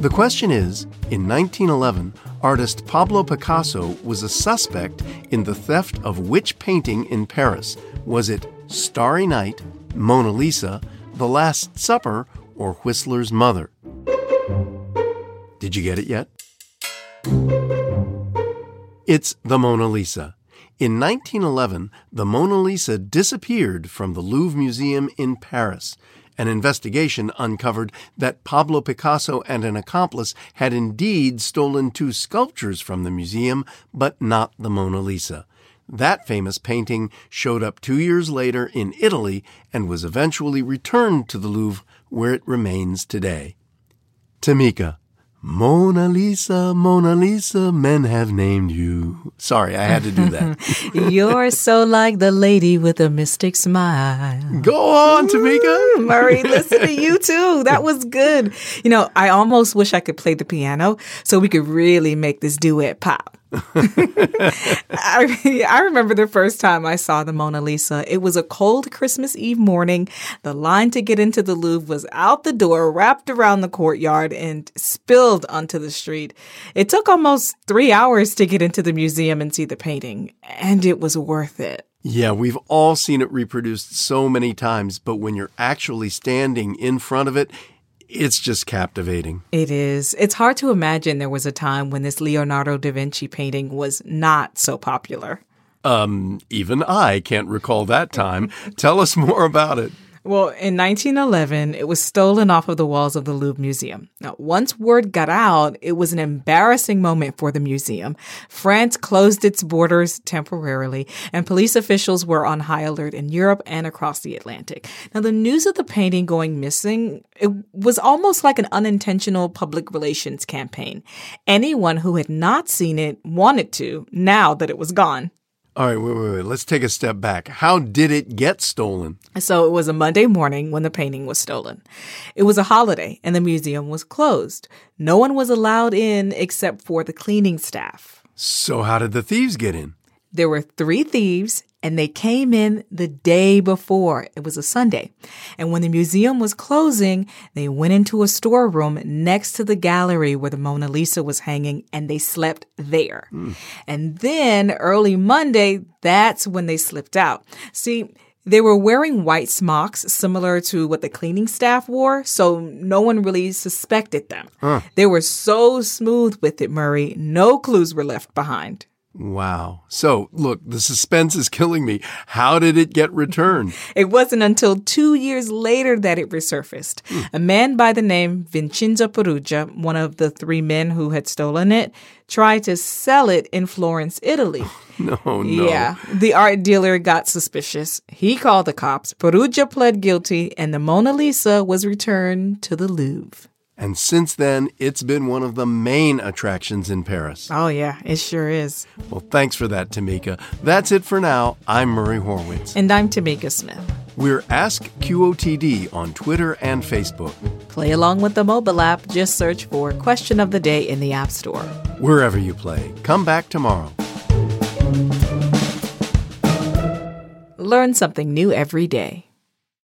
The question is in 1911, artist Pablo Picasso was a suspect in the theft of which painting in Paris? Was it Starry Night, Mona Lisa, The Last Supper, or Whistler's Mother? Did you get it yet? It's the Mona Lisa. In 1911, the Mona Lisa disappeared from the Louvre Museum in Paris. An investigation uncovered that Pablo Picasso and an accomplice had indeed stolen two sculptures from the museum, but not the Mona Lisa. That famous painting showed up two years later in Italy and was eventually returned to the Louvre, where it remains today. Tamika, Mona Lisa, Mona Lisa, men have named you. Sorry, I had to do that. You're so like the lady with a mystic smile. Go on, Tamika. Mm, Murray, listen to you too. That was good. You know, I almost wish I could play the piano so we could really make this duet pop. I, I remember the first time I saw the Mona Lisa. It was a cold Christmas Eve morning. The line to get into the Louvre was out the door, wrapped around the courtyard, and spilled onto the street. It took almost three hours to get into the museum and see the painting, and it was worth it. Yeah, we've all seen it reproduced so many times, but when you're actually standing in front of it, it's just captivating. It is. It's hard to imagine there was a time when this Leonardo da Vinci painting was not so popular. Um, even I can't recall that time. Tell us more about it. Well, in 1911, it was stolen off of the walls of the Louvre Museum. Now, once word got out, it was an embarrassing moment for the museum. France closed its borders temporarily, and police officials were on high alert in Europe and across the Atlantic. Now, the news of the painting going missing, it was almost like an unintentional public relations campaign. Anyone who had not seen it wanted to now that it was gone. All right, wait, wait, wait. Let's take a step back. How did it get stolen? So it was a Monday morning when the painting was stolen. It was a holiday and the museum was closed. No one was allowed in except for the cleaning staff. So, how did the thieves get in? There were three thieves and they came in the day before. It was a Sunday. And when the museum was closing, they went into a storeroom next to the gallery where the Mona Lisa was hanging and they slept there. Mm. And then early Monday, that's when they slipped out. See, they were wearing white smocks, similar to what the cleaning staff wore, so no one really suspected them. Huh. They were so smooth with it, Murray, no clues were left behind. Wow. So, look, the suspense is killing me. How did it get returned? it wasn't until two years later that it resurfaced. Hmm. A man by the name Vincenzo Peruggia, one of the three men who had stolen it, tried to sell it in Florence, Italy. no, no. Yeah. The art dealer got suspicious. He called the cops. Peruggia pled guilty, and the Mona Lisa was returned to the Louvre. And since then, it's been one of the main attractions in Paris. Oh, yeah, it sure is. Well, thanks for that, Tamika. That's it for now. I'm Murray Horwitz. And I'm Tamika Smith. We're Ask QOTD on Twitter and Facebook. Play along with the mobile app. Just search for Question of the Day in the App Store. Wherever you play. Come back tomorrow. Learn something new every day.